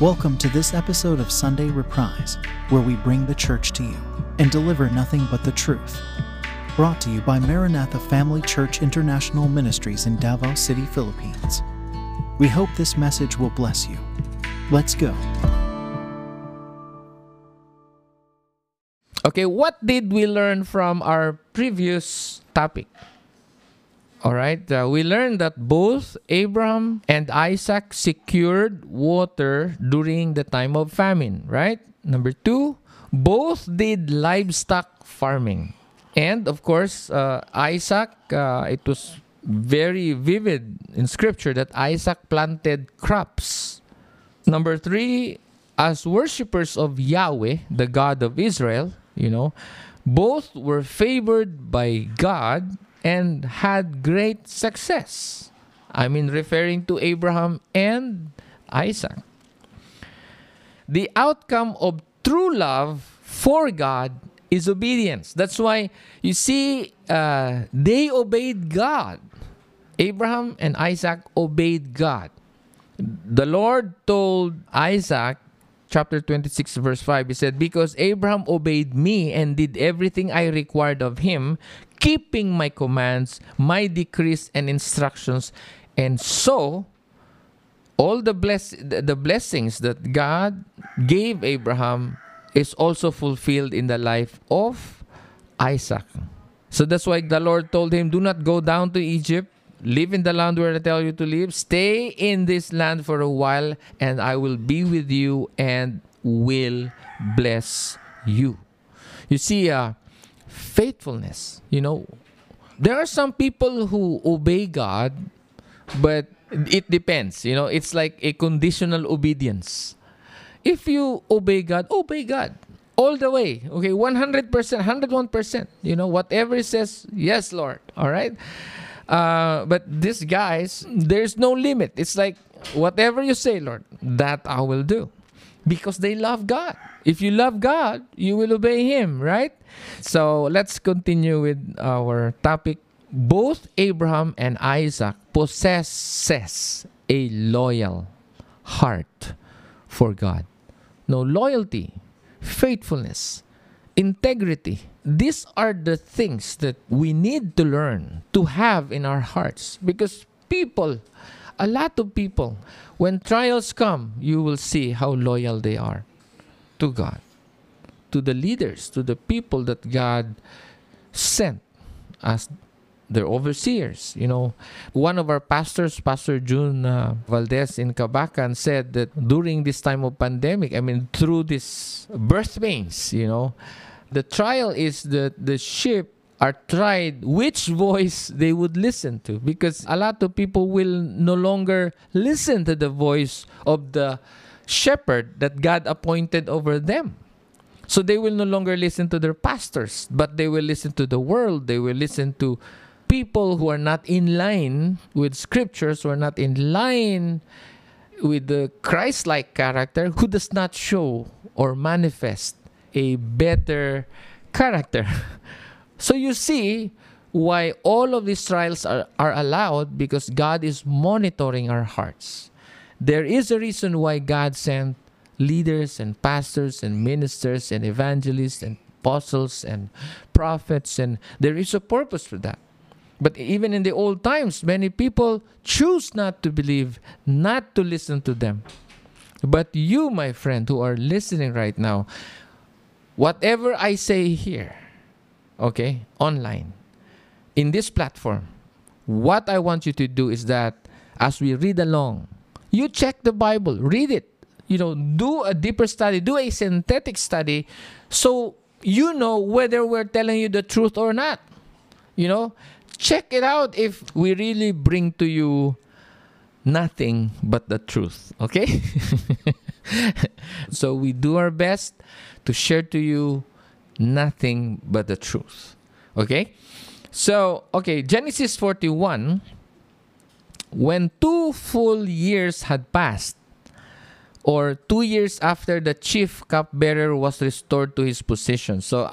Welcome to this episode of Sunday Reprise, where we bring the church to you and deliver nothing but the truth. Brought to you by Maranatha Family Church International Ministries in Davao City, Philippines. We hope this message will bless you. Let's go. Okay, what did we learn from our previous topic? All right, uh, we learned that both Abraham and Isaac secured water during the time of famine, right? Number two, both did livestock farming. And of course, uh, Isaac, uh, it was very vivid in scripture that Isaac planted crops. Number three, as worshippers of Yahweh, the God of Israel, you know, both were favored by God and had great success. I mean, referring to Abraham and Isaac. The outcome of true love for God is obedience. That's why you see, uh, they obeyed God. Abraham and Isaac obeyed God. The Lord told Isaac, chapter 26, verse 5, He said, Because Abraham obeyed me and did everything I required of him, keeping my commands, my decrees, and instructions, and so all the bless the blessings that God gave Abraham is also fulfilled in the life of Isaac. So that's why the Lord told him, Do not go down to Egypt. Live in the land where I tell you to live. Stay in this land for a while, and I will be with you and will bless you. You see, uh, faithfulness, you know, there are some people who obey God, but it depends. You know, it's like a conditional obedience. If you obey God, obey God all the way. Okay, 100%, 101%. You know, whatever it says, yes, Lord. All right. Uh, but these guys, there's no limit. It's like, whatever you say, Lord, that I will do. Because they love God. If you love God, you will obey Him, right? So let's continue with our topic. Both Abraham and Isaac possesses a loyal heart for God. No loyalty, faithfulness, integrity. These are the things that we need to learn to have in our hearts because people, a lot of people, when trials come, you will see how loyal they are to God, to the leaders, to the people that God sent as their overseers. You know, one of our pastors, Pastor June uh, Valdez in Cabacan, said that during this time of pandemic, I mean, through this birth pains, you know, the trial is that the sheep are tried which voice they would listen to because a lot of people will no longer listen to the voice of the shepherd that God appointed over them. So they will no longer listen to their pastors, but they will listen to the world. They will listen to people who are not in line with scriptures, who are not in line with the Christ like character, who does not show or manifest a better character. so you see why all of these trials are, are allowed because God is monitoring our hearts. There is a reason why God sent leaders and pastors and ministers and evangelists and apostles and prophets, and there is a purpose for that. But even in the old times, many people choose not to believe, not to listen to them. But you, my friend, who are listening right now, whatever I say here, okay, online, in this platform, what I want you to do is that as we read along, you check the Bible, read it, you know, do a deeper study, do a synthetic study, so you know whether we're telling you the truth or not. You know, check it out if we really bring to you nothing but the truth. Okay? so we do our best to share to you nothing but the truth. Okay? So, okay, Genesis 41 when two full years had passed, or two years after the chief cupbearer was restored to his position. So,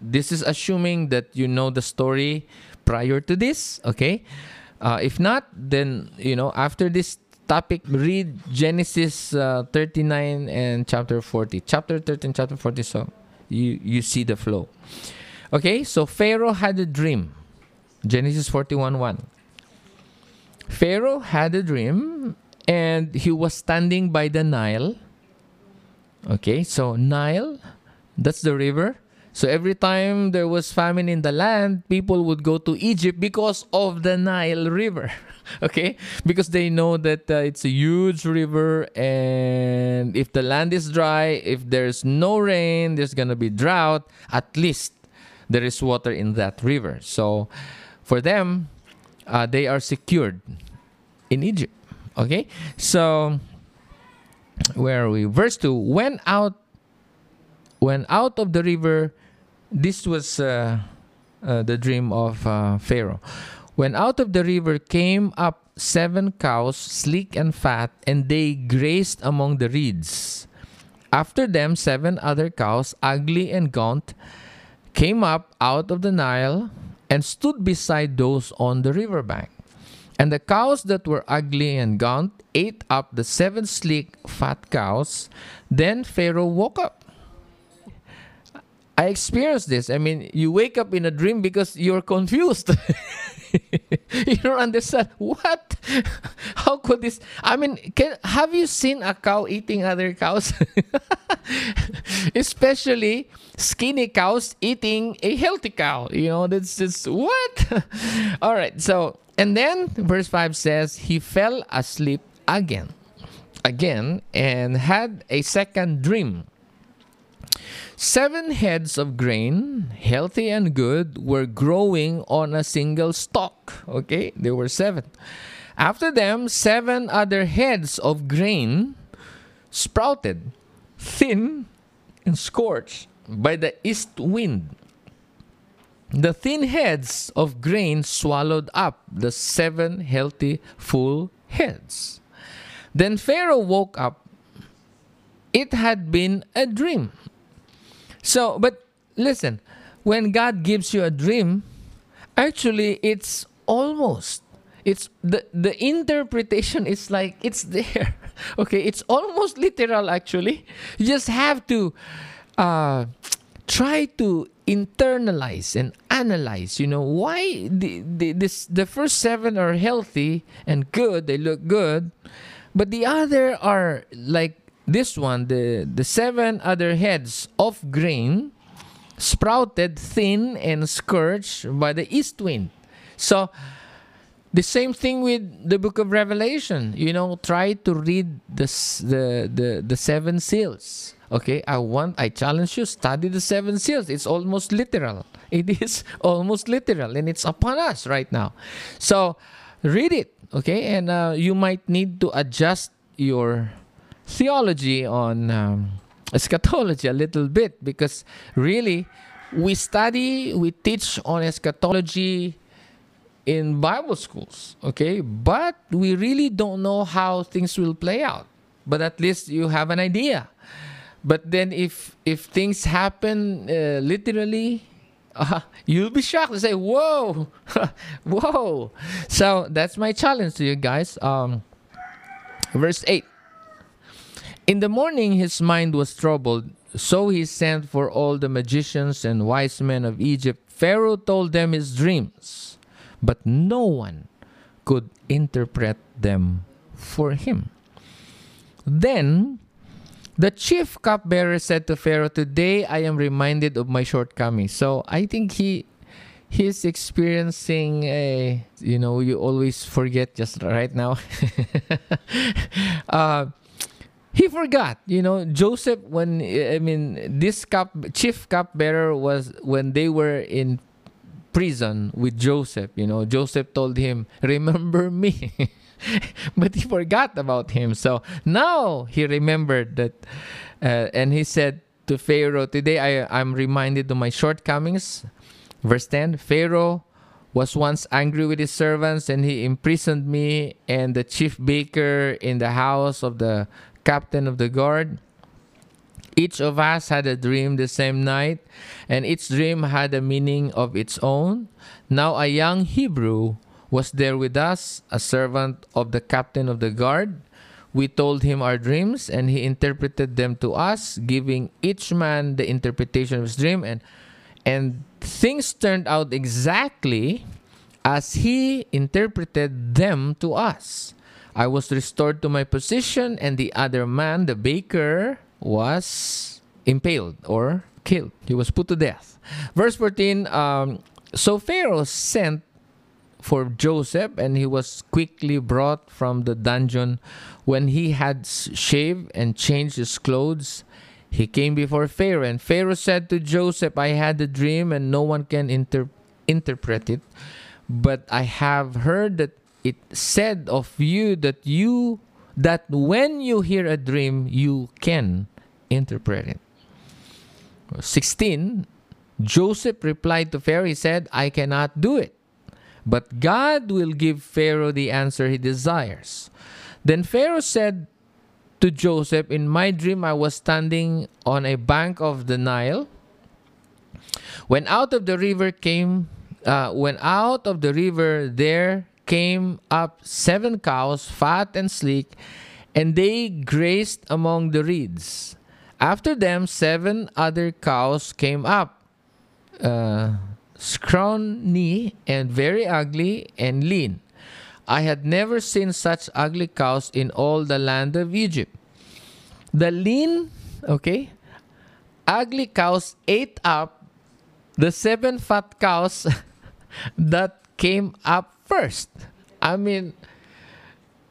this is assuming that you know the story prior to this, okay? Uh, if not, then, you know, after this topic, read Genesis uh, 39 and chapter 40. Chapter 13, chapter 40, so you, you see the flow. Okay, so Pharaoh had a dream. Genesis 41 1. Pharaoh had a dream and he was standing by the Nile. Okay, so Nile, that's the river. So every time there was famine in the land, people would go to Egypt because of the Nile River. okay, because they know that uh, it's a huge river, and if the land is dry, if there's no rain, there's gonna be drought. At least there is water in that river. So for them, uh, they are secured in Egypt. Okay, so where are we? Verse two: When out, when out of the river, this was uh, uh, the dream of uh, Pharaoh. When out of the river came up seven cows, sleek and fat, and they grazed among the reeds. After them, seven other cows, ugly and gaunt, came up out of the Nile and stood beside those on the riverbank. And the cows that were ugly and gaunt ate up the seven sleek, fat cows. Then Pharaoh woke up. I experienced this. I mean, you wake up in a dream because you're confused. you don't understand. What? How could this i mean can have you seen a cow eating other cows? Especially skinny cows eating a healthy cow you know that's just what? All right so and then verse 5 says he fell asleep again again and had a second dream Seven heads of grain, healthy and good, were growing on a single stalk. Okay, there were seven. After them, seven other heads of grain sprouted, thin and scorched by the east wind. The thin heads of grain swallowed up the seven healthy, full heads. Then Pharaoh woke up. It had been a dream. So, but listen, when God gives you a dream, actually it's almost it's the the interpretation is like it's there. Okay, it's almost literal actually. You just have to uh try to internalize and analyze you know why the, the this the first seven are healthy and good they look good but the other are like this one, the, the seven other heads of grain sprouted thin and scorched by the east wind. So, the same thing with the book of Revelation. You know, try to read the, the, the, the seven seals. Okay, I want, I challenge you, study the seven seals. It's almost literal. It is almost literal and it's upon us right now. So, read it. Okay, and uh, you might need to adjust your theology on um, eschatology a little bit because really we study, we teach on eschatology in Bible schools, okay? But we really don't know how things will play out. But at least you have an idea. But then if if things happen uh, literally, uh, you'll be shocked and say, "Whoa, whoa!" So that's my challenge to you guys. Um, verse eight. In the morning his mind was troubled, so he sent for all the magicians and wise men of Egypt. Pharaoh told them his dreams, but no one could interpret them for him. Then the chief cupbearer said to Pharaoh, Today I am reminded of my shortcomings. So I think he he's experiencing a you know you always forget just right now uh, he forgot you know. Joseph when i mean this cup chief cupbearer was when they were in prison with joseph you know. Joseph told him remember me. But he forgot about him. So now he remembered that uh, and he said to pharaoh today I, i'm reminded of my shortcomings. Verse 10 pharaoh was once angry with his servants and he imprisoned me and the chief baker in the house of the captain of the guard. Each of us had a dream the same night, and each dream had a meaning of its own. Now, a young Hebrew was there with us, a servant of the captain of the guard. We told him our dreams, and he interpreted them to us, giving each man the interpretation of his dream. And and things turned out exactly as he interpreted them to us. I was restored to my position, and the other man, the baker, was impaled or killed. He was put to death. Verse 14 um, So Pharaoh sent for Joseph, and he was quickly brought from the dungeon. When he had shaved and changed his clothes, he came before Pharaoh. And Pharaoh said to Joseph, I had a dream, and no one can inter- interpret it. But I have heard that it said of you that you that when you hear a dream, you can interpret it. 16 Joseph replied to Pharaoh, he said, I cannot do it. But God will give Pharaoh the answer he desires. Then Pharaoh said to Joseph, In my dream, I was standing on a bank of the Nile. When out of the river came, uh, when out of the river there came up seven cows, fat and sleek, and they grazed among the reeds. After them, seven other cows came up, uh, scrawny and very ugly and lean. I had never seen such ugly cows in all the land of Egypt. The lean, okay, ugly cows ate up the seven fat cows that came up first. I mean,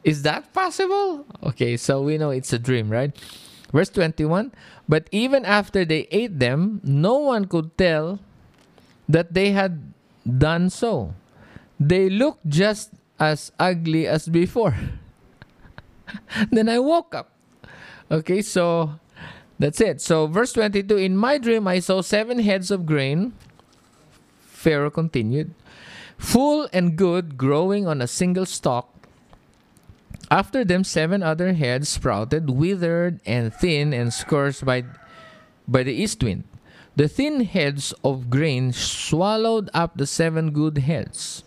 is that possible? Okay, so we know it's a dream, right? Verse 21 But even after they ate them, no one could tell that they had done so. They looked just as ugly as before. then I woke up. Okay, so that's it. So, verse 22 In my dream, I saw seven heads of grain. Pharaoh continued, full and good, growing on a single stalk. After them, seven other heads sprouted, withered and thin and scorched by, by the east wind. The thin heads of grain swallowed up the seven good heads.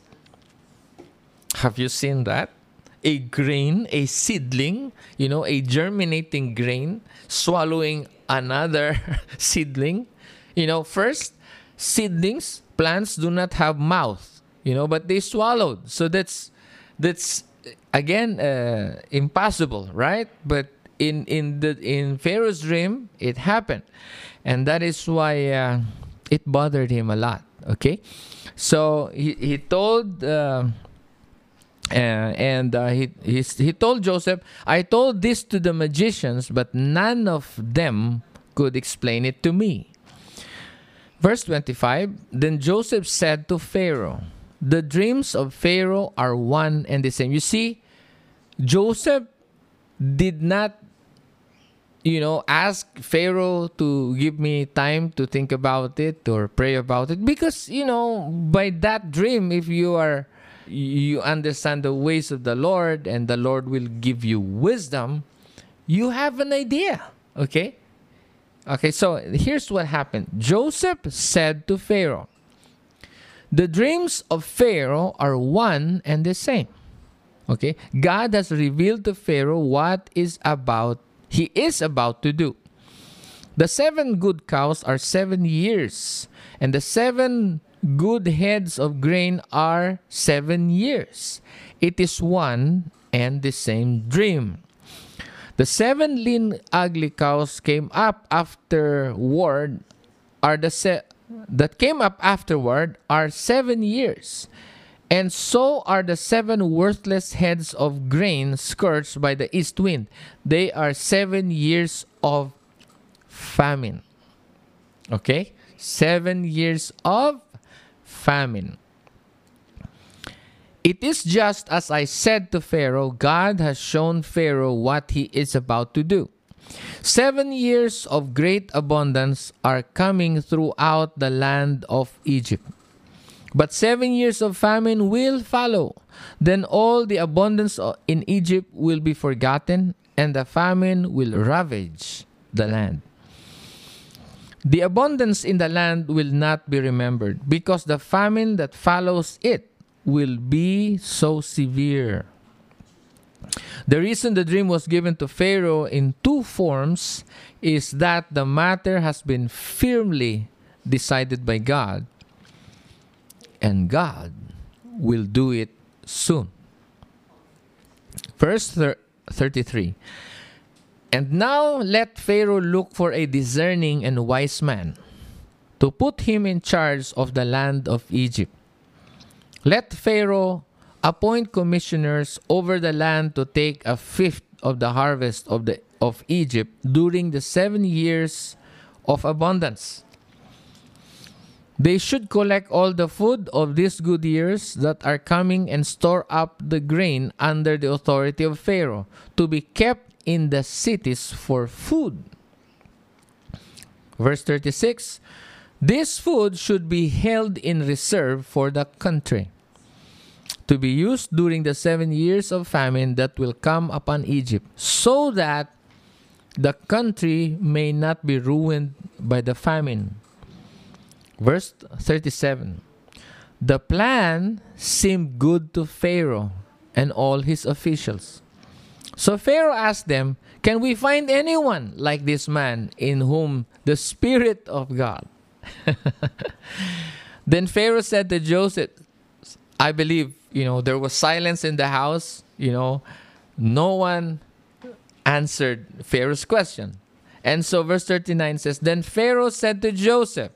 Have you seen that? A grain, a seedling, you know, a germinating grain swallowing another seedling. You know, first, seedlings, plants do not have mouth, you know, but they swallowed. So that's that's again uh, impossible, right? But in in the in Pharaoh's dream, it happened and that is why uh, it bothered him a lot okay so he, he told uh, uh, and uh, he, he, he told joseph i told this to the magicians but none of them could explain it to me verse 25 then joseph said to pharaoh the dreams of pharaoh are one and the same you see joseph did not you know, ask Pharaoh to give me time to think about it or pray about it because, you know, by that dream, if you are, you understand the ways of the Lord and the Lord will give you wisdom, you have an idea. Okay? Okay, so here's what happened Joseph said to Pharaoh, The dreams of Pharaoh are one and the same. Okay? God has revealed to Pharaoh what is about he is about to do. The seven good cows are seven years, and the seven good heads of grain are seven years. It is one and the same dream. The seven lean, ugly cows came up afterward are the se- that came up afterward are seven years, and so are the seven worthless heads of grain scourged by the east wind. They are seven years of famine. Okay? Seven years of famine. It is just as I said to Pharaoh, God has shown Pharaoh what he is about to do. Seven years of great abundance are coming throughout the land of Egypt. But seven years of famine will follow. Then all the abundance in Egypt will be forgotten, and the famine will ravage the land. The abundance in the land will not be remembered, because the famine that follows it will be so severe. The reason the dream was given to Pharaoh in two forms is that the matter has been firmly decided by God, and God will do it soon. Verse thir- 33 And now let Pharaoh look for a discerning and wise man to put him in charge of the land of Egypt. Let Pharaoh appoint commissioners over the land to take a fifth of the harvest of the of Egypt during the 7 years of abundance. They should collect all the food of these good years that are coming and store up the grain under the authority of Pharaoh to be kept in the cities for food. Verse 36 This food should be held in reserve for the country to be used during the seven years of famine that will come upon Egypt, so that the country may not be ruined by the famine. Verse 37 The plan seemed good to Pharaoh and all his officials. So Pharaoh asked them, Can we find anyone like this man in whom the Spirit of God? then Pharaoh said to Joseph, I believe, you know, there was silence in the house, you know, no one answered Pharaoh's question. And so verse 39 says, Then Pharaoh said to Joseph,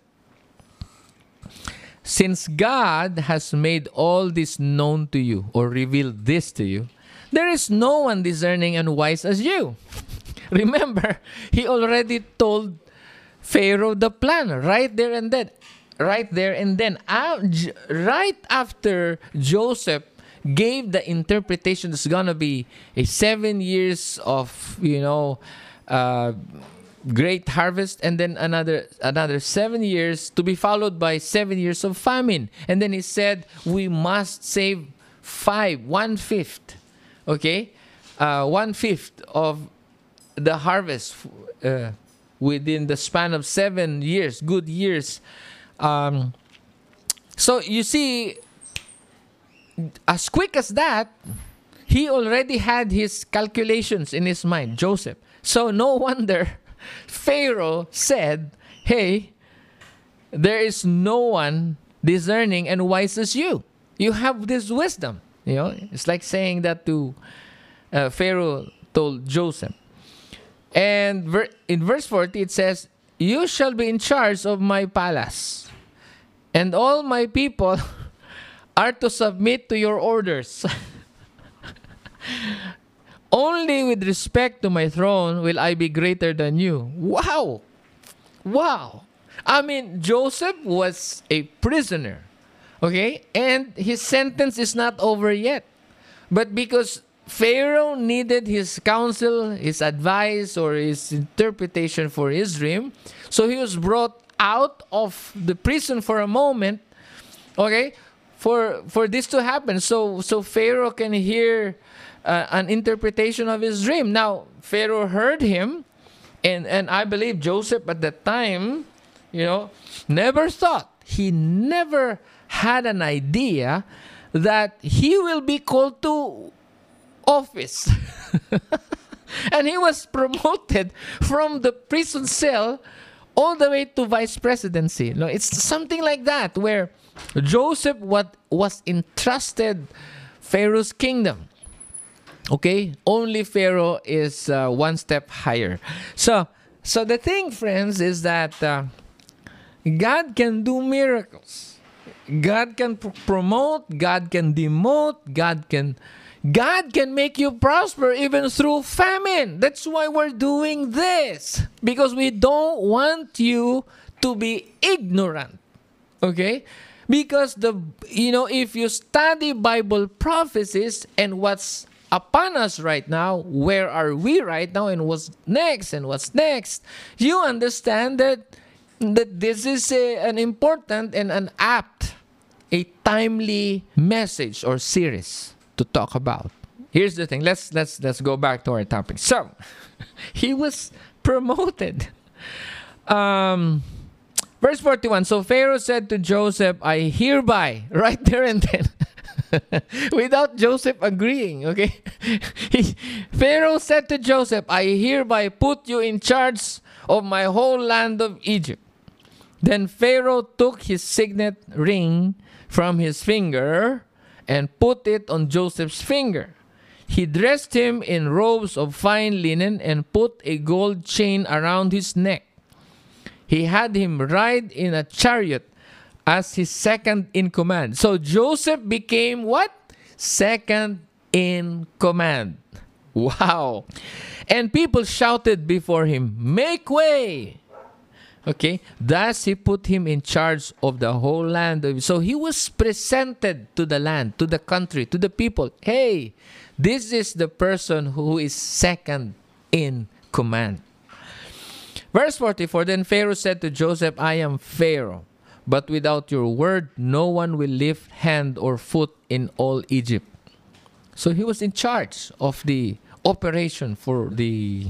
Since God has made all this known to you or revealed this to you, there is no one discerning and wise as you. Remember, he already told Pharaoh the plan right there and then. Right there and then. Uh, right after Joseph gave the interpretation it's gonna be a seven years of you know uh, great harvest and then another another seven years to be followed by seven years of famine and then he said we must save five one fifth okay uh, one fifth of the harvest uh, within the span of seven years good years um, so you see as quick as that, he already had his calculations in his mind, Joseph. So no wonder Pharaoh said, Hey, there is no one discerning and wise as you. You have this wisdom. You know, it's like saying that to uh, Pharaoh told Joseph. And ver- in verse 40, it says, You shall be in charge of my palace, and all my people are to submit to your orders. Only with respect to my throne will I be greater than you. Wow! Wow! I mean, Joseph was a prisoner, okay? And his sentence is not over yet. But because Pharaoh needed his counsel, his advice, or his interpretation for his dream, so he was brought out of the prison for a moment, okay? for for this to happen so so pharaoh can hear uh, an interpretation of his dream now pharaoh heard him and and i believe joseph at that time you know never thought he never had an idea that he will be called to office and he was promoted from the prison cell all the way to vice presidency no it's something like that where Joseph what was entrusted Pharaoh's kingdom. Okay, only Pharaoh is uh, one step higher. So, so the thing, friends, is that uh, God can do miracles. God can pr- promote. God can demote. God can, God can make you prosper even through famine. That's why we're doing this because we don't want you to be ignorant. Okay because the you know if you study bible prophecies and what's upon us right now where are we right now and what's next and what's next you understand that that this is a, an important and an apt a timely message or series to talk about. Here's the thing. Let's let's let's go back to our topic. So he was promoted. Um Verse 41 So Pharaoh said to Joseph, I hereby, right there and then, without Joseph agreeing. Okay, he, Pharaoh said to Joseph, "I hereby put you in charge of my whole land of Egypt." Then Pharaoh took his signet ring from his finger and put it on Joseph's finger. He dressed him in robes of fine linen and put a gold chain around his neck. He had him ride in a chariot as his second in command. So Joseph became what? Second in command. Wow. And people shouted before him, Make way! Okay, thus he put him in charge of the whole land. So he was presented to the land, to the country, to the people. Hey, this is the person who is second in command. Verse 44 Then Pharaoh said to Joseph, I am Pharaoh, but without your word, no one will lift hand or foot in all Egypt. So he was in charge of the operation for the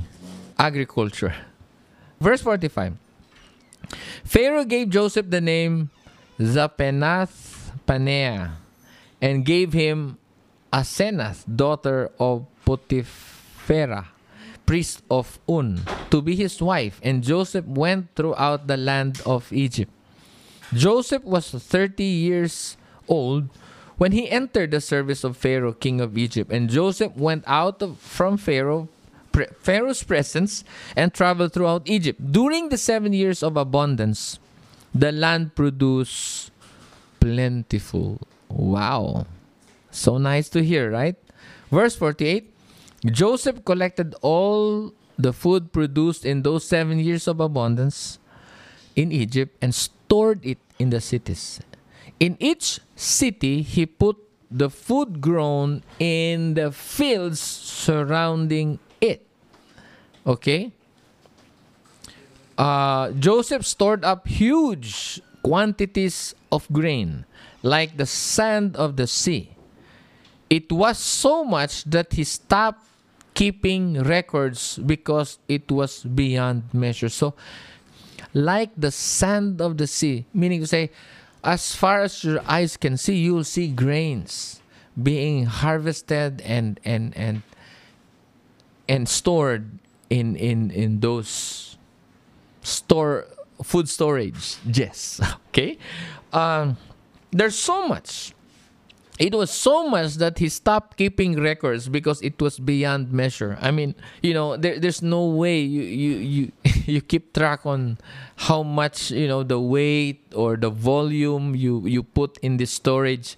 agriculture. Verse 45 Pharaoh gave Joseph the name Zaphenath Paneah and gave him Asenath, daughter of Potipherah, priest of On, to be his wife, and Joseph went throughout the land of Egypt. Joseph was 30 years old when he entered the service of Pharaoh, king of Egypt, and Joseph went out of, from Pharaoh Pharaoh's presence and traveled throughout Egypt. During the seven years of abundance, the land produced plentiful. Wow. So nice to hear, right? Verse 48 Joseph collected all the food produced in those seven years of abundance in Egypt and stored it in the cities. In each city, he put the food grown in the fields surrounding Okay? Uh, Joseph stored up huge quantities of grain, like the sand of the sea. It was so much that he stopped keeping records because it was beyond measure. So, like the sand of the sea, meaning to say, as far as your eyes can see, you'll see grains being harvested and and and and stored in in in those store food storage yes okay? Um, there's so much. It was so much that he stopped keeping records because it was beyond measure. I mean you know there, there's no way you you you you keep track on how much you know the weight or the volume you you put in the storage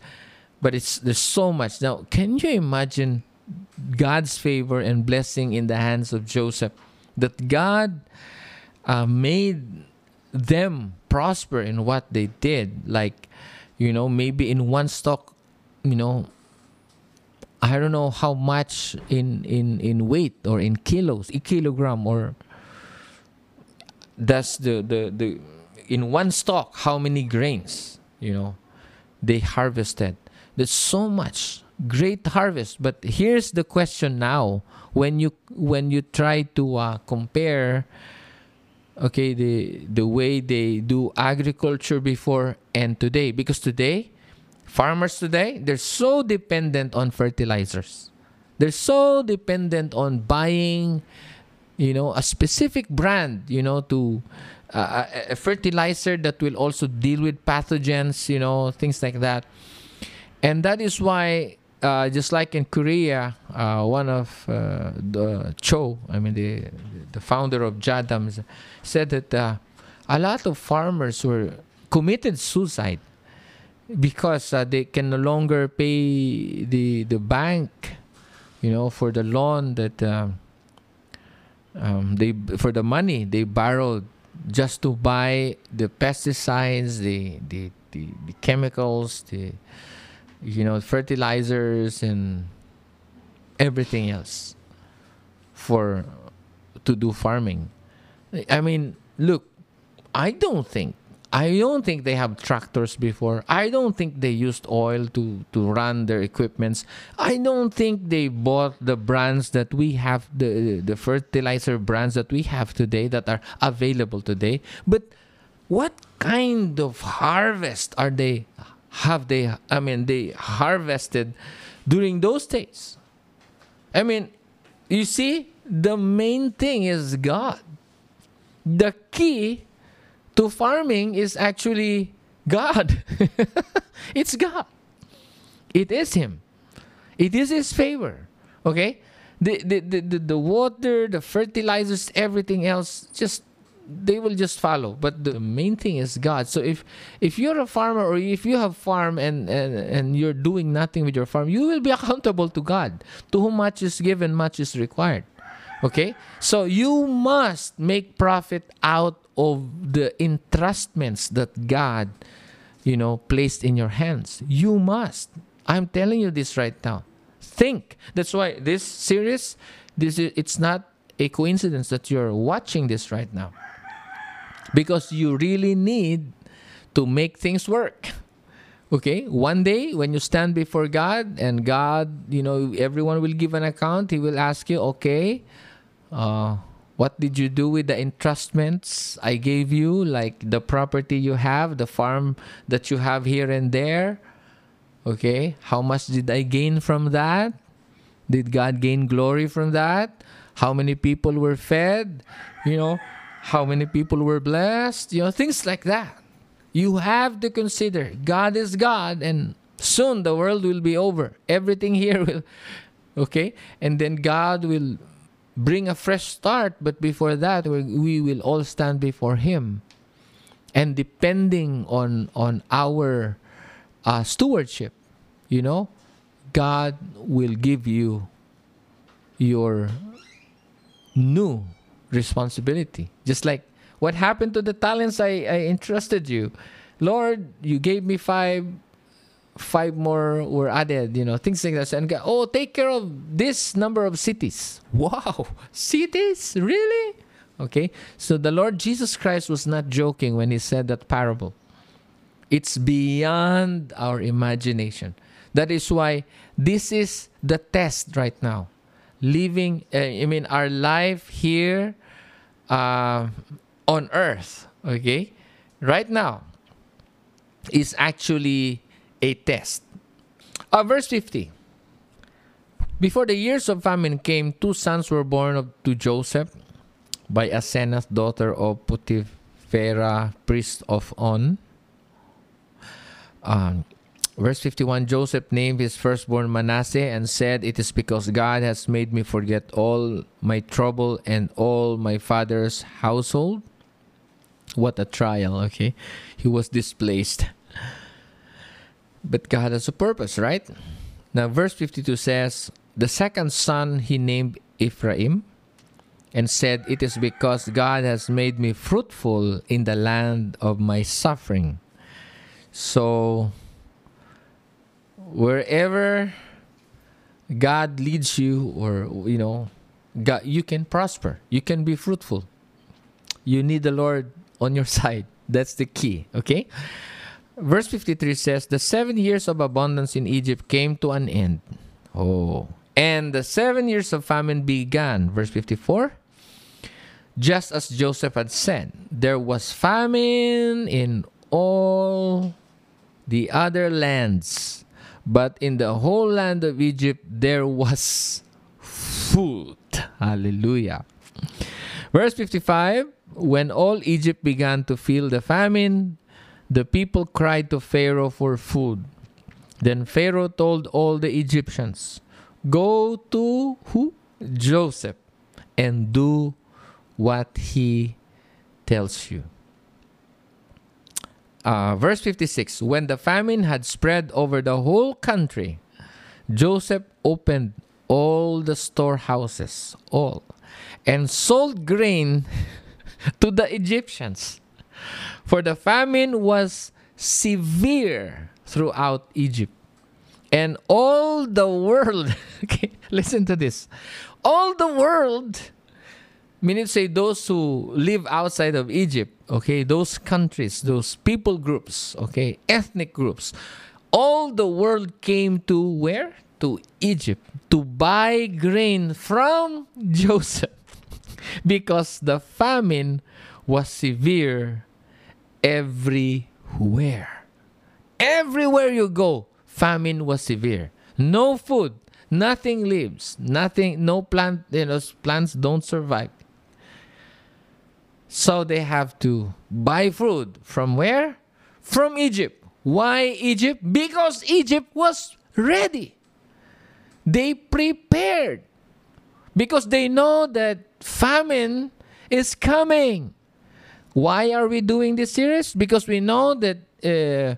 but it's there's so much. Now can you imagine God's favor and blessing in the hands of Joseph. That God uh, made them prosper in what they did. Like, you know, maybe in one stock, you know, I don't know how much in in in weight or in kilos, a kilogram or that's the the the in one stock how many grains you know they harvested. There's so much great harvest. But here's the question now: when you when you try to uh, compare, okay, the the way they do agriculture before and today, because today, farmers today they're so dependent on fertilizers. They're so dependent on buying, you know, a specific brand, you know, to uh, a fertilizer that will also deal with pathogens, you know, things like that. And that is why uh, just like in Korea, uh, one of uh, the Cho, I mean the the founder of Jadam, said that uh, a lot of farmers were committed suicide because uh, they can no longer pay the the bank, you know, for the loan that um, um, they for the money they borrowed just to buy the pesticides, the the, the, the chemicals, the you know, fertilizers and everything else for to do farming. I mean, look, I don't think I don't think they have tractors before. I don't think they used oil to, to run their equipments. I don't think they bought the brands that we have, the, the fertilizer brands that we have today that are available today. But what kind of harvest are they have they I mean they harvested during those days. I mean, you see, the main thing is God. The key to farming is actually God. it's God. It is Him. It is His favor. Okay? The, the, the, the, the water, the fertilizers, everything else, just they will just follow. But the main thing is god. So if if you're a farmer or if you have farm and and, and you're doing nothing with your farm you will be accountable to god. To whom much is given much is required. Okay? So you must make profit out of the entrustments that god you know placed in your hands. You must. I'm telling you this right now. Think. That's why this series this is it's not a coincidence that you're watching this right now because you really need to make things work. Okay, one day when you stand before God and God, you know, everyone will give an account, He will ask you, okay, uh, what did you do with the entrustments I gave you, like the property you have, the farm that you have here and there? Okay, how much did I gain from that? Did God gain glory from that? How many people were fed? You know, how many people were blessed, you know, things like that. You have to consider God is God, and soon the world will be over. Everything here will, okay? And then God will bring a fresh start, but before that, we will all stand before Him. And depending on, on our uh, stewardship, you know, God will give you your new responsibility. Just like what happened to the talents I, I entrusted you. Lord, you gave me five, five more were added, you know, things like that. And go, oh, take care of this number of cities. Wow, cities? Really? Okay, so the Lord Jesus Christ was not joking when he said that parable. It's beyond our imagination. That is why this is the test right now. Living, uh, I mean, our life here uh, on earth, okay, right now is actually a test. Uh, verse 50. Before the years of famine came, two sons were born of, to Joseph by Asenath, daughter of Potipherah, priest of On. Um, verse 51 Joseph named his firstborn Manasseh and said, It is because God has made me forget all my trouble and all my father's household. What a trial, okay? He was displaced. But God has a purpose, right? Now, verse 52 says, The second son he named Ephraim and said, It is because God has made me fruitful in the land of my suffering. So, wherever God leads you, or you know, God, you can prosper. You can be fruitful. You need the Lord on your side. That's the key. Okay. Verse 53 says, The seven years of abundance in Egypt came to an end. Oh. And the seven years of famine began. Verse 54. Just as Joseph had said, there was famine in all the other lands but in the whole land of Egypt, there was food. Hallelujah. Verse 55 When all Egypt began to feel the famine, the people cried to Pharaoh for food. Then Pharaoh told all the Egyptians, Go to who? Joseph, and do what he tells you. Uh, verse 56 When the famine had spread over the whole country, Joseph opened all the storehouses, all, and sold grain to the Egyptians. For the famine was severe throughout Egypt. And all the world, okay, listen to this. All the world meaning to say those who live outside of Egypt, okay, those countries, those people groups, okay, ethnic groups, all the world came to where? To Egypt to buy grain from Joseph because the famine was severe everywhere. Everywhere you go, famine was severe. No food, nothing lives, nothing, no plant, you know, plants don't survive. So they have to buy food from where? From Egypt. Why Egypt? Because Egypt was ready. They prepared because they know that famine is coming. Why are we doing this series? Because we know that uh,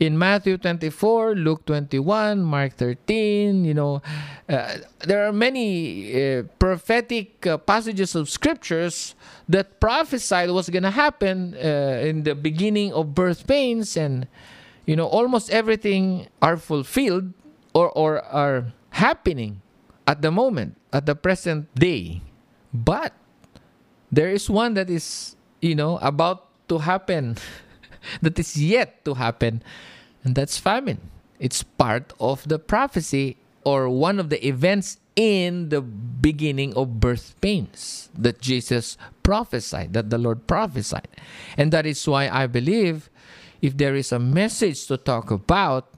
in Matthew 24, Luke 21, Mark 13, you know, uh, there are many uh, prophetic uh, passages of scriptures that prophesied what's going to happen uh, in the beginning of birth pains and you know almost everything are fulfilled or, or are happening at the moment at the present day. But there is one that is you know about to happen that is yet to happen and that's famine it's part of the prophecy or one of the events in the beginning of birth pains that Jesus prophesied, that the Lord prophesied. And that is why I believe if there is a message to talk about,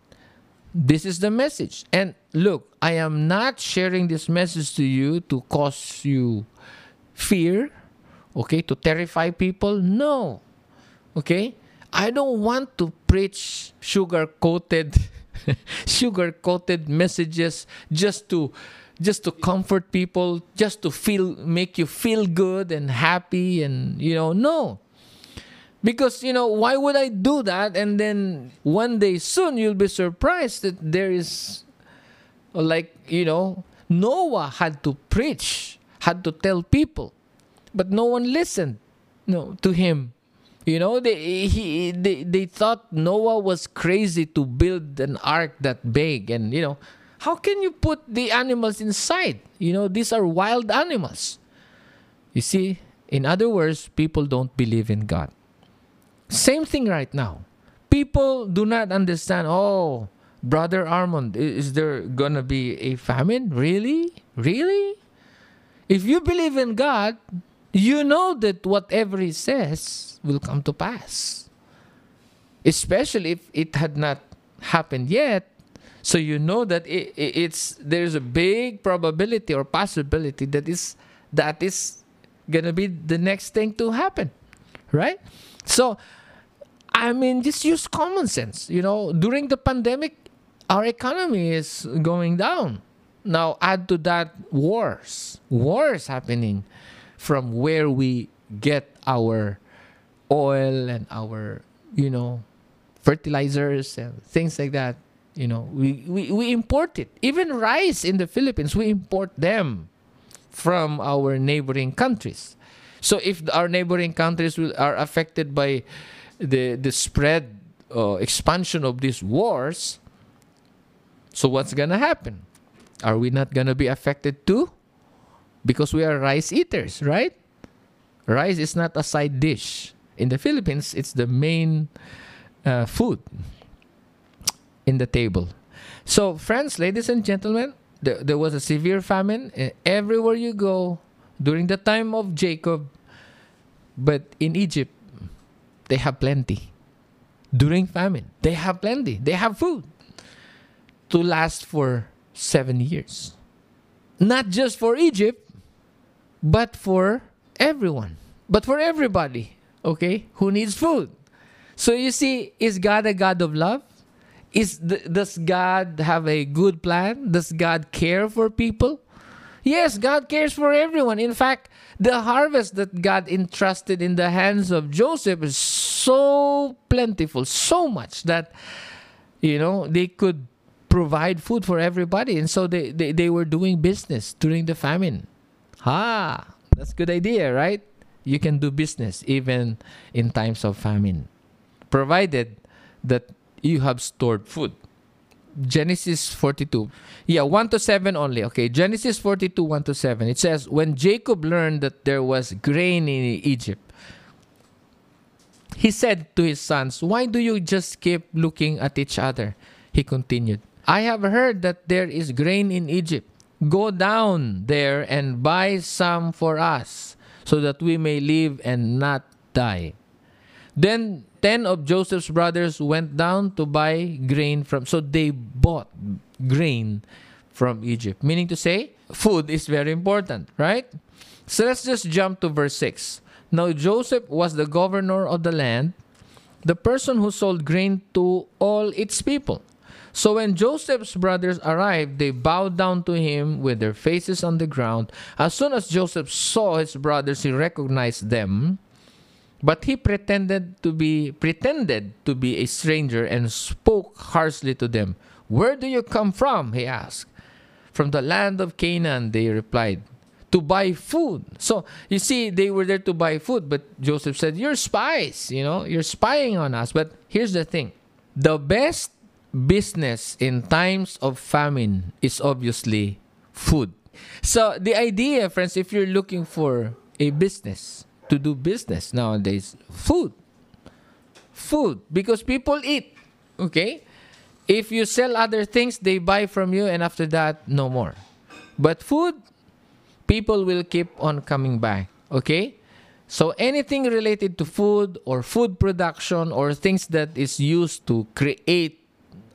this is the message. And look, I am not sharing this message to you to cause you fear, okay, to terrify people. No. Okay? I don't want to preach sugar coated sugar coated messages just to just to comfort people, just to feel make you feel good and happy and you know, no. Because you know, why would I do that and then one day soon you'll be surprised that there is like, you know, Noah had to preach, had to tell people, but no one listened no to him. You know, they he they, they thought Noah was crazy to build an ark that big and you know, how can you put the animals inside? You know, these are wild animals. You see, in other words, people don't believe in God. Same thing right now. People do not understand, oh, Brother Armand, is there gonna be a famine? Really? Really? If you believe in God, you know that whatever He says will come to pass. Especially if it had not happened yet, so you know that it, it, it's there's a big probability or possibility that is that is gonna be the next thing to happen, right? So, I mean, just use common sense. You know, during the pandemic, our economy is going down. Now add to that wars, wars happening from where we get our oil and our you know fertilizers and things like that you know, we, we, we import it. Even rice in the Philippines, we import them from our neighboring countries. So if our neighboring countries will, are affected by the the spread uh, expansion of these wars, so what's gonna happen? Are we not gonna be affected too? Because we are rice eaters, right? Rice is not a side dish. In the Philippines, it's the main uh, food in the table. So, friends, ladies and gentlemen, there, there was a severe famine everywhere you go during the time of Jacob. But in Egypt, they have plenty. During famine, they have plenty. They have food to last for seven years. Not just for Egypt, but for everyone. But for everybody, okay, who needs food. So you see, is God a God of love? Is does God have a good plan? Does God care for people? Yes, God cares for everyone. In fact, the harvest that God entrusted in the hands of Joseph is so plentiful, so much that you know they could provide food for everybody, and so they they, they were doing business during the famine. Ah, that's a good idea, right? You can do business even in times of famine, provided that you have stored food. Genesis 42. Yeah, 1 to 7 only. Okay, Genesis 42, 1 to 7. It says, When Jacob learned that there was grain in Egypt, he said to his sons, Why do you just keep looking at each other? He continued, I have heard that there is grain in Egypt. Go down there and buy some for us, so that we may live and not die. Then 10 of Joseph's brothers went down to buy grain from, so they bought grain from Egypt. Meaning to say, food is very important, right? So let's just jump to verse 6. Now Joseph was the governor of the land, the person who sold grain to all its people. So when Joseph's brothers arrived, they bowed down to him with their faces on the ground. As soon as Joseph saw his brothers, he recognized them. But he pretended to be pretended to be a stranger and spoke harshly to them. Where do you come from? he asked. From the land of Canaan, they replied to buy food. So you see, they were there to buy food, but Joseph said, You're spies, you know, you're spying on us. But here's the thing the best business in times of famine is obviously food. So the idea, friends, if you're looking for a business to do business nowadays, food. Food. Because people eat. Okay? If you sell other things, they buy from you, and after that, no more. But food, people will keep on coming back. Okay? So anything related to food or food production or things that is used to create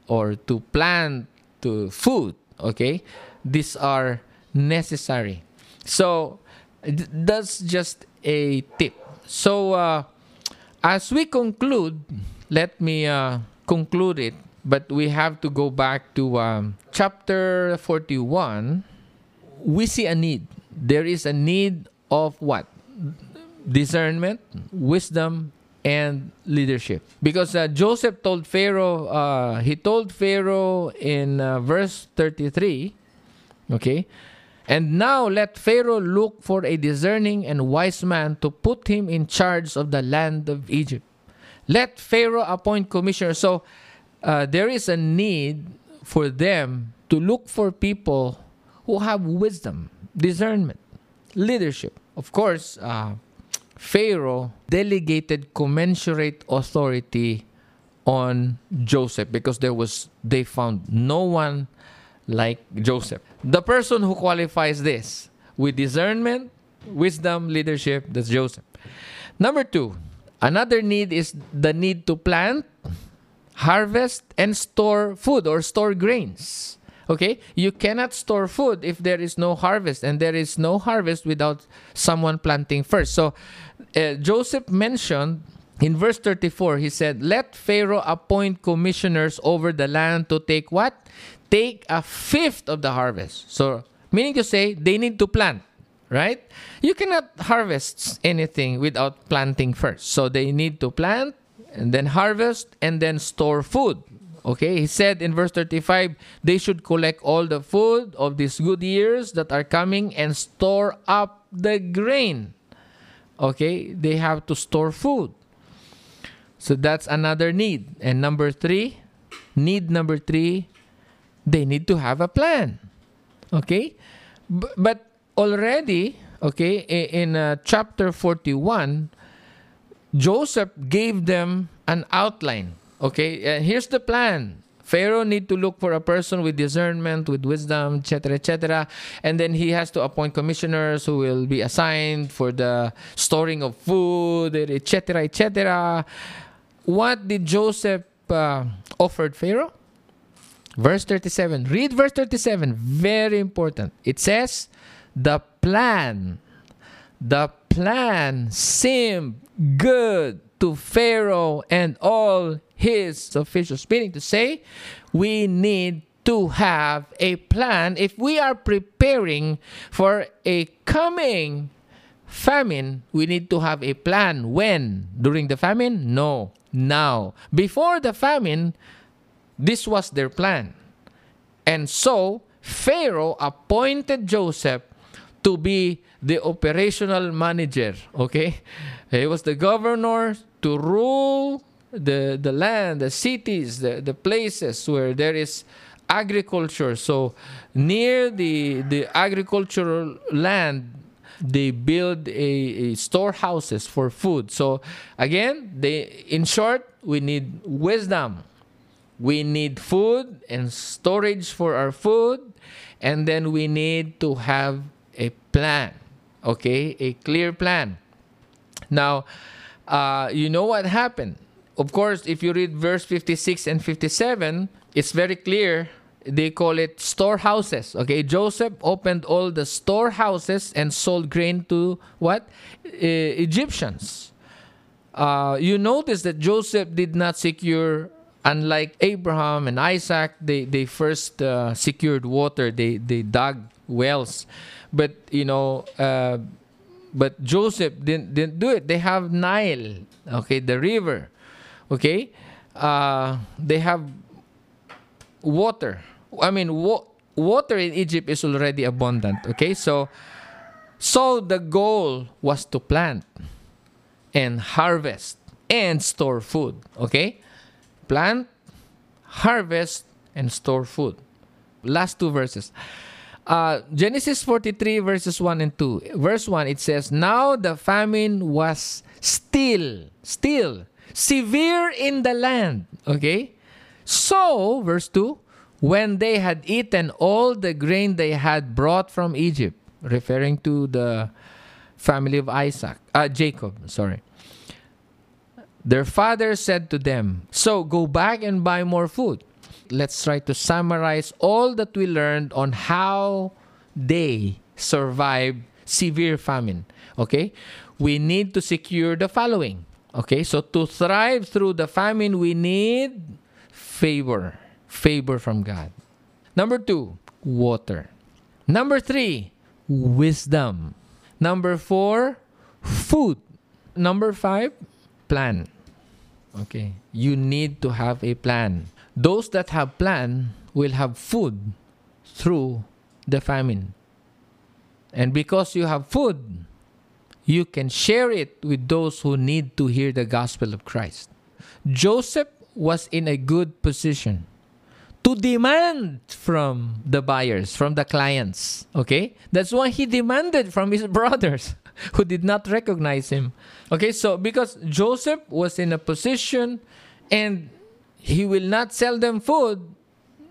or to plant to food, okay? These are necessary. So that's just a tip. So uh, as we conclude, let me uh, conclude it, but we have to go back to um, chapter 41. We see a need there is a need of what? Discernment, wisdom, and leadership. Because uh, Joseph told Pharaoh, uh, he told Pharaoh in uh, verse 33, okay, and now let Pharaoh look for a discerning and wise man to put him in charge of the land of Egypt. Let Pharaoh appoint commissioners. So uh, there is a need for them to look for people who have wisdom discernment, leadership. Of course, uh, Pharaoh delegated commensurate authority on Joseph because there was they found no one like Joseph. The person who qualifies this with discernment, wisdom, leadership, that's Joseph. Number 2, another need is the need to plant, harvest and store food or store grains. Okay? You cannot store food if there is no harvest, and there is no harvest without someone planting first. So uh, Joseph mentioned in verse 34, he said, Let Pharaoh appoint commissioners over the land to take what? Take a fifth of the harvest. So, meaning to say, they need to plant, right? You cannot harvest anything without planting first. So, they need to plant and then harvest and then store food. Okay, he said in verse 35, they should collect all the food of these good years that are coming and store up the grain. Okay, they have to store food. So that's another need. And number three, need number three, they need to have a plan. Okay, B- but already, okay, in uh, chapter 41, Joseph gave them an outline Okay, and here's the plan. Pharaoh need to look for a person with discernment, with wisdom, etc., etc., and then he has to appoint commissioners who will be assigned for the storing of food, etc., etc. What did Joseph uh, offered Pharaoh? Verse 37. Read verse 37. Very important. It says, "The plan, the plan seemed good to Pharaoh and all his official Meaning to say, we need to have a plan if we are preparing for a coming famine. We need to have a plan. When? During the famine? No. Now. Before the famine, this was their plan. And so, Pharaoh appointed Joseph to be the operational manager. Okay? He was the governor to rule the the land, the cities, the, the places where there is agriculture. So near the the agricultural land, they build a, a storehouses for food. So again, they in short, we need wisdom. We need food and storage for our food, and then we need to have a plan. Okay, a clear plan. Now, uh, you know what happened. Of course, if you read verse 56 and 57, it's very clear. They call it storehouses. Okay, Joseph opened all the storehouses and sold grain to what? Uh, Egyptians. Uh, you notice that Joseph did not secure, unlike Abraham and Isaac, they, they first uh, secured water, they, they dug wells. But, you know, uh, but Joseph didn't, didn't do it. They have Nile, okay, the river, okay? Uh, they have water. I mean, wa- water in Egypt is already abundant, okay? So, so the goal was to plant and harvest and store food. Okay? Plant, harvest, and store food. Last two verses. Uh, Genesis 43, verses 1 and 2. Verse 1, it says, Now the famine was still, still, severe in the land. Okay? So, verse 2, when they had eaten all the grain they had brought from Egypt, referring to the family of Isaac, uh, Jacob, sorry. Their father said to them, So go back and buy more food. Let's try to summarize all that we learned on how they survived severe famine. Okay? We need to secure the following. Okay? So to thrive through the famine, we need favor. Favor from God. Number two, water. Number three, wisdom. Number four, food. Number five, plan. Okay, you need to have a plan. Those that have plan will have food through the famine. And because you have food, you can share it with those who need to hear the gospel of Christ. Joseph was in a good position to demand from the buyers, from the clients. Okay? That's why he demanded from his brothers who did not recognize him. Okay, so because Joseph was in a position and he will not sell them food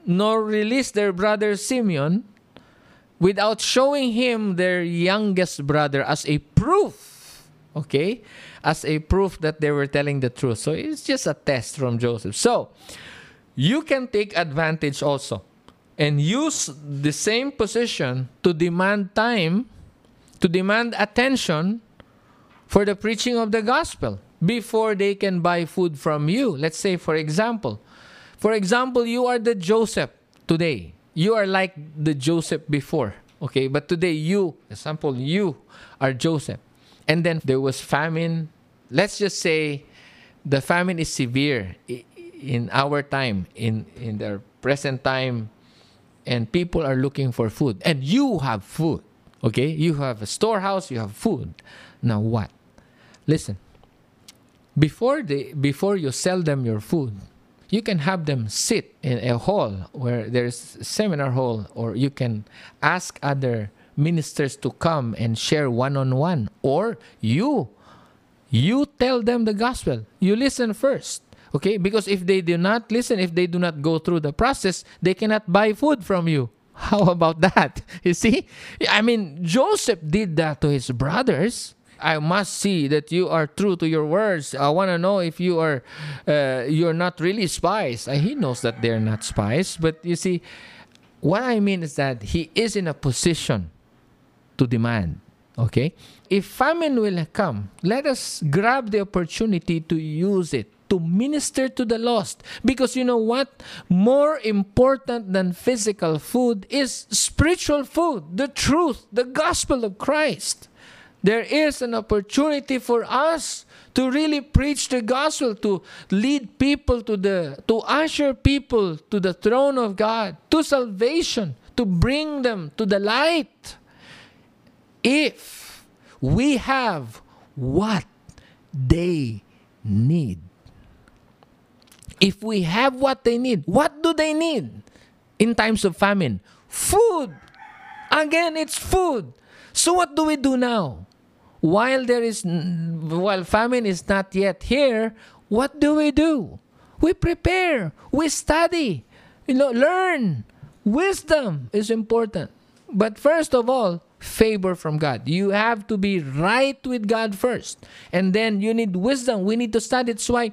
nor release their brother Simeon without showing him their youngest brother as a proof. Okay? As a proof that they were telling the truth. So it's just a test from Joseph. So you can take advantage also and use the same position to demand time, to demand attention for the preaching of the gospel before they can buy food from you. Let's say, for example, for example, you are the Joseph today. You are like the Joseph before. Okay, but today you, example, you are Joseph. And then there was famine. Let's just say the famine is severe in our time, in, in the present time, and people are looking for food. And you have food. Okay, you have a storehouse, you have food. Now what? Listen. Before they before you sell them your food, you can have them sit in a hall where there's a seminar hall or you can ask other ministers to come and share one on one or you you tell them the gospel. You listen first. Okay? Because if they do not listen, if they do not go through the process, they cannot buy food from you. How about that? You see? I mean, Joseph did that to his brothers. I must see that you are true to your words. I want to know if you are uh, you're not really spies. Uh, he knows that they're not spies, but you see, what I mean is that he is in a position to demand. Okay, if famine will come, let us grab the opportunity to use it to minister to the lost. Because you know what? More important than physical food is spiritual food, the truth, the gospel of Christ there is an opportunity for us to really preach the gospel to lead people to the to usher people to the throne of God to salvation to bring them to the light. If we have what they need. If we have what they need what do they need? In times of famine food. Again it's food. So what do we do now while there is while famine is not yet here what do we do we prepare we study you know learn wisdom is important but first of all favor from God. You have to be right with God first. And then you need wisdom. We need to study. That's why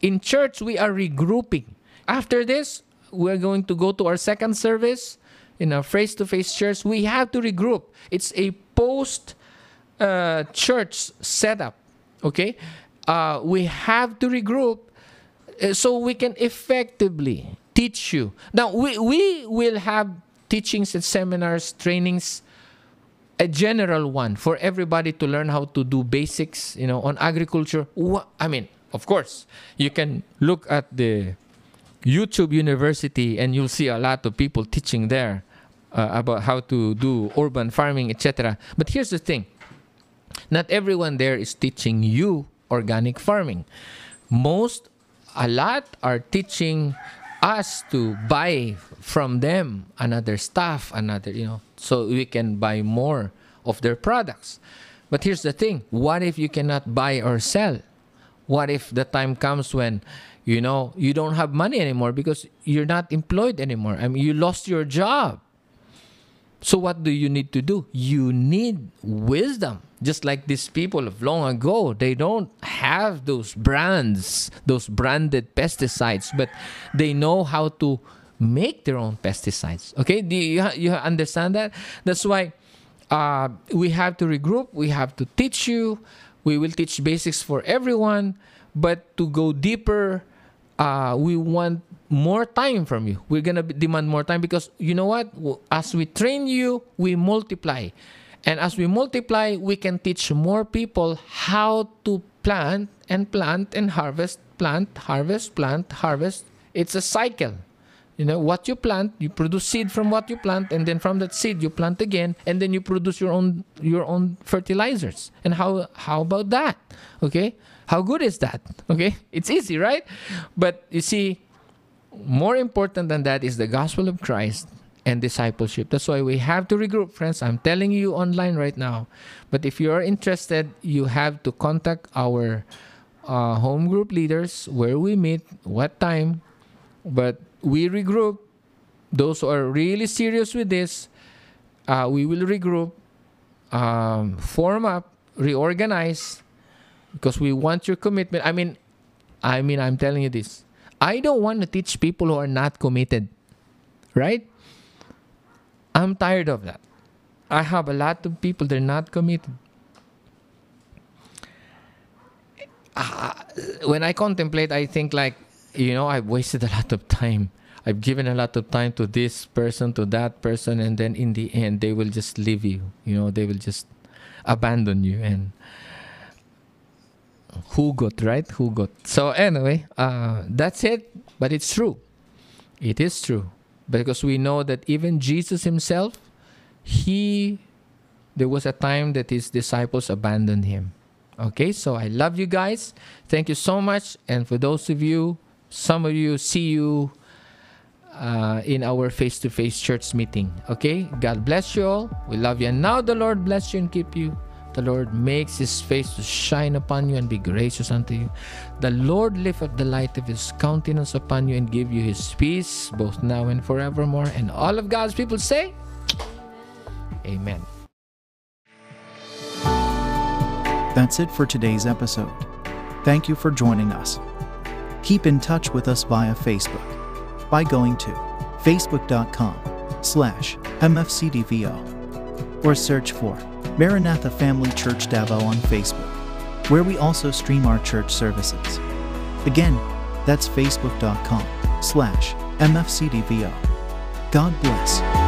in church we are regrouping. After this, we're going to go to our second service in our face to face church. We have to regroup. It's a post uh, church setup. Okay? Uh, we have to regroup uh, so we can effectively teach you. Now, we, we will have teachings and seminars, trainings, a general one for everybody to learn how to do basics, you know, on agriculture. I mean, of course, you can look at the YouTube University and you'll see a lot of people teaching there uh, about how to do urban farming, etc. But here's the thing not everyone there is teaching you organic farming. Most, a lot are teaching us to buy from them another stuff, another, you know, so we can buy more of their products. But here's the thing what if you cannot buy or sell? What if the time comes when you know you don't have money anymore because you're not employed anymore? I mean, you lost your job. So, what do you need to do? You need wisdom. Just like these people of long ago, they don't have those brands, those branded pesticides, but they know how to make their own pesticides. Okay, do you, you understand that? That's why uh, we have to regroup, we have to teach you, we will teach basics for everyone, but to go deeper, uh, we want more time from you. We're to demand more time because you know what? As we train you, we multiply. And as we multiply, we can teach more people how to plant and plant and harvest, plant, harvest, plant, harvest. It's a cycle. You know, what you plant, you produce seed from what you plant, and then from that seed you plant again, and then you produce your own your own fertilizers. And how how about that? Okay? How good is that? Okay? It's easy, right? But you see, more important than that is the gospel of Christ and discipleship. That's why we have to regroup, friends. I'm telling you online right now. But if you are interested, you have to contact our uh, home group leaders where we meet, what time. But we regroup. Those who are really serious with this, uh, we will regroup, um, form up, reorganize, because we want your commitment. I mean, I mean, I'm telling you this. I don't want to teach people who are not committed, right? I'm tired of that. I have a lot of people they're not committed. Uh, when I contemplate, I think like, you know, I've wasted a lot of time. I've given a lot of time to this person, to that person, and then in the end, they will just leave you. You know, they will just abandon you. And who got right? Who got? So anyway, uh, that's it. But it's true. It is true because we know that even Jesus himself, he, there was a time that his disciples abandoned him. Okay, so I love you guys. Thank you so much. And for those of you, some of you, see you uh, in our face to face church meeting. Okay, God bless you all. We love you. And now the Lord bless you and keep you. The Lord makes his face to shine upon you and be gracious unto you. The Lord lift up the light of his countenance upon you and give you his peace, both now and forevermore. And all of God's people say, Amen. That's it for today's episode. Thank you for joining us. Keep in touch with us via Facebook by going to facebook.com slash mfcdvo or search for Maranatha Family Church Davao on Facebook, where we also stream our church services. Again, that's facebook.com slash mfcdvo. God bless.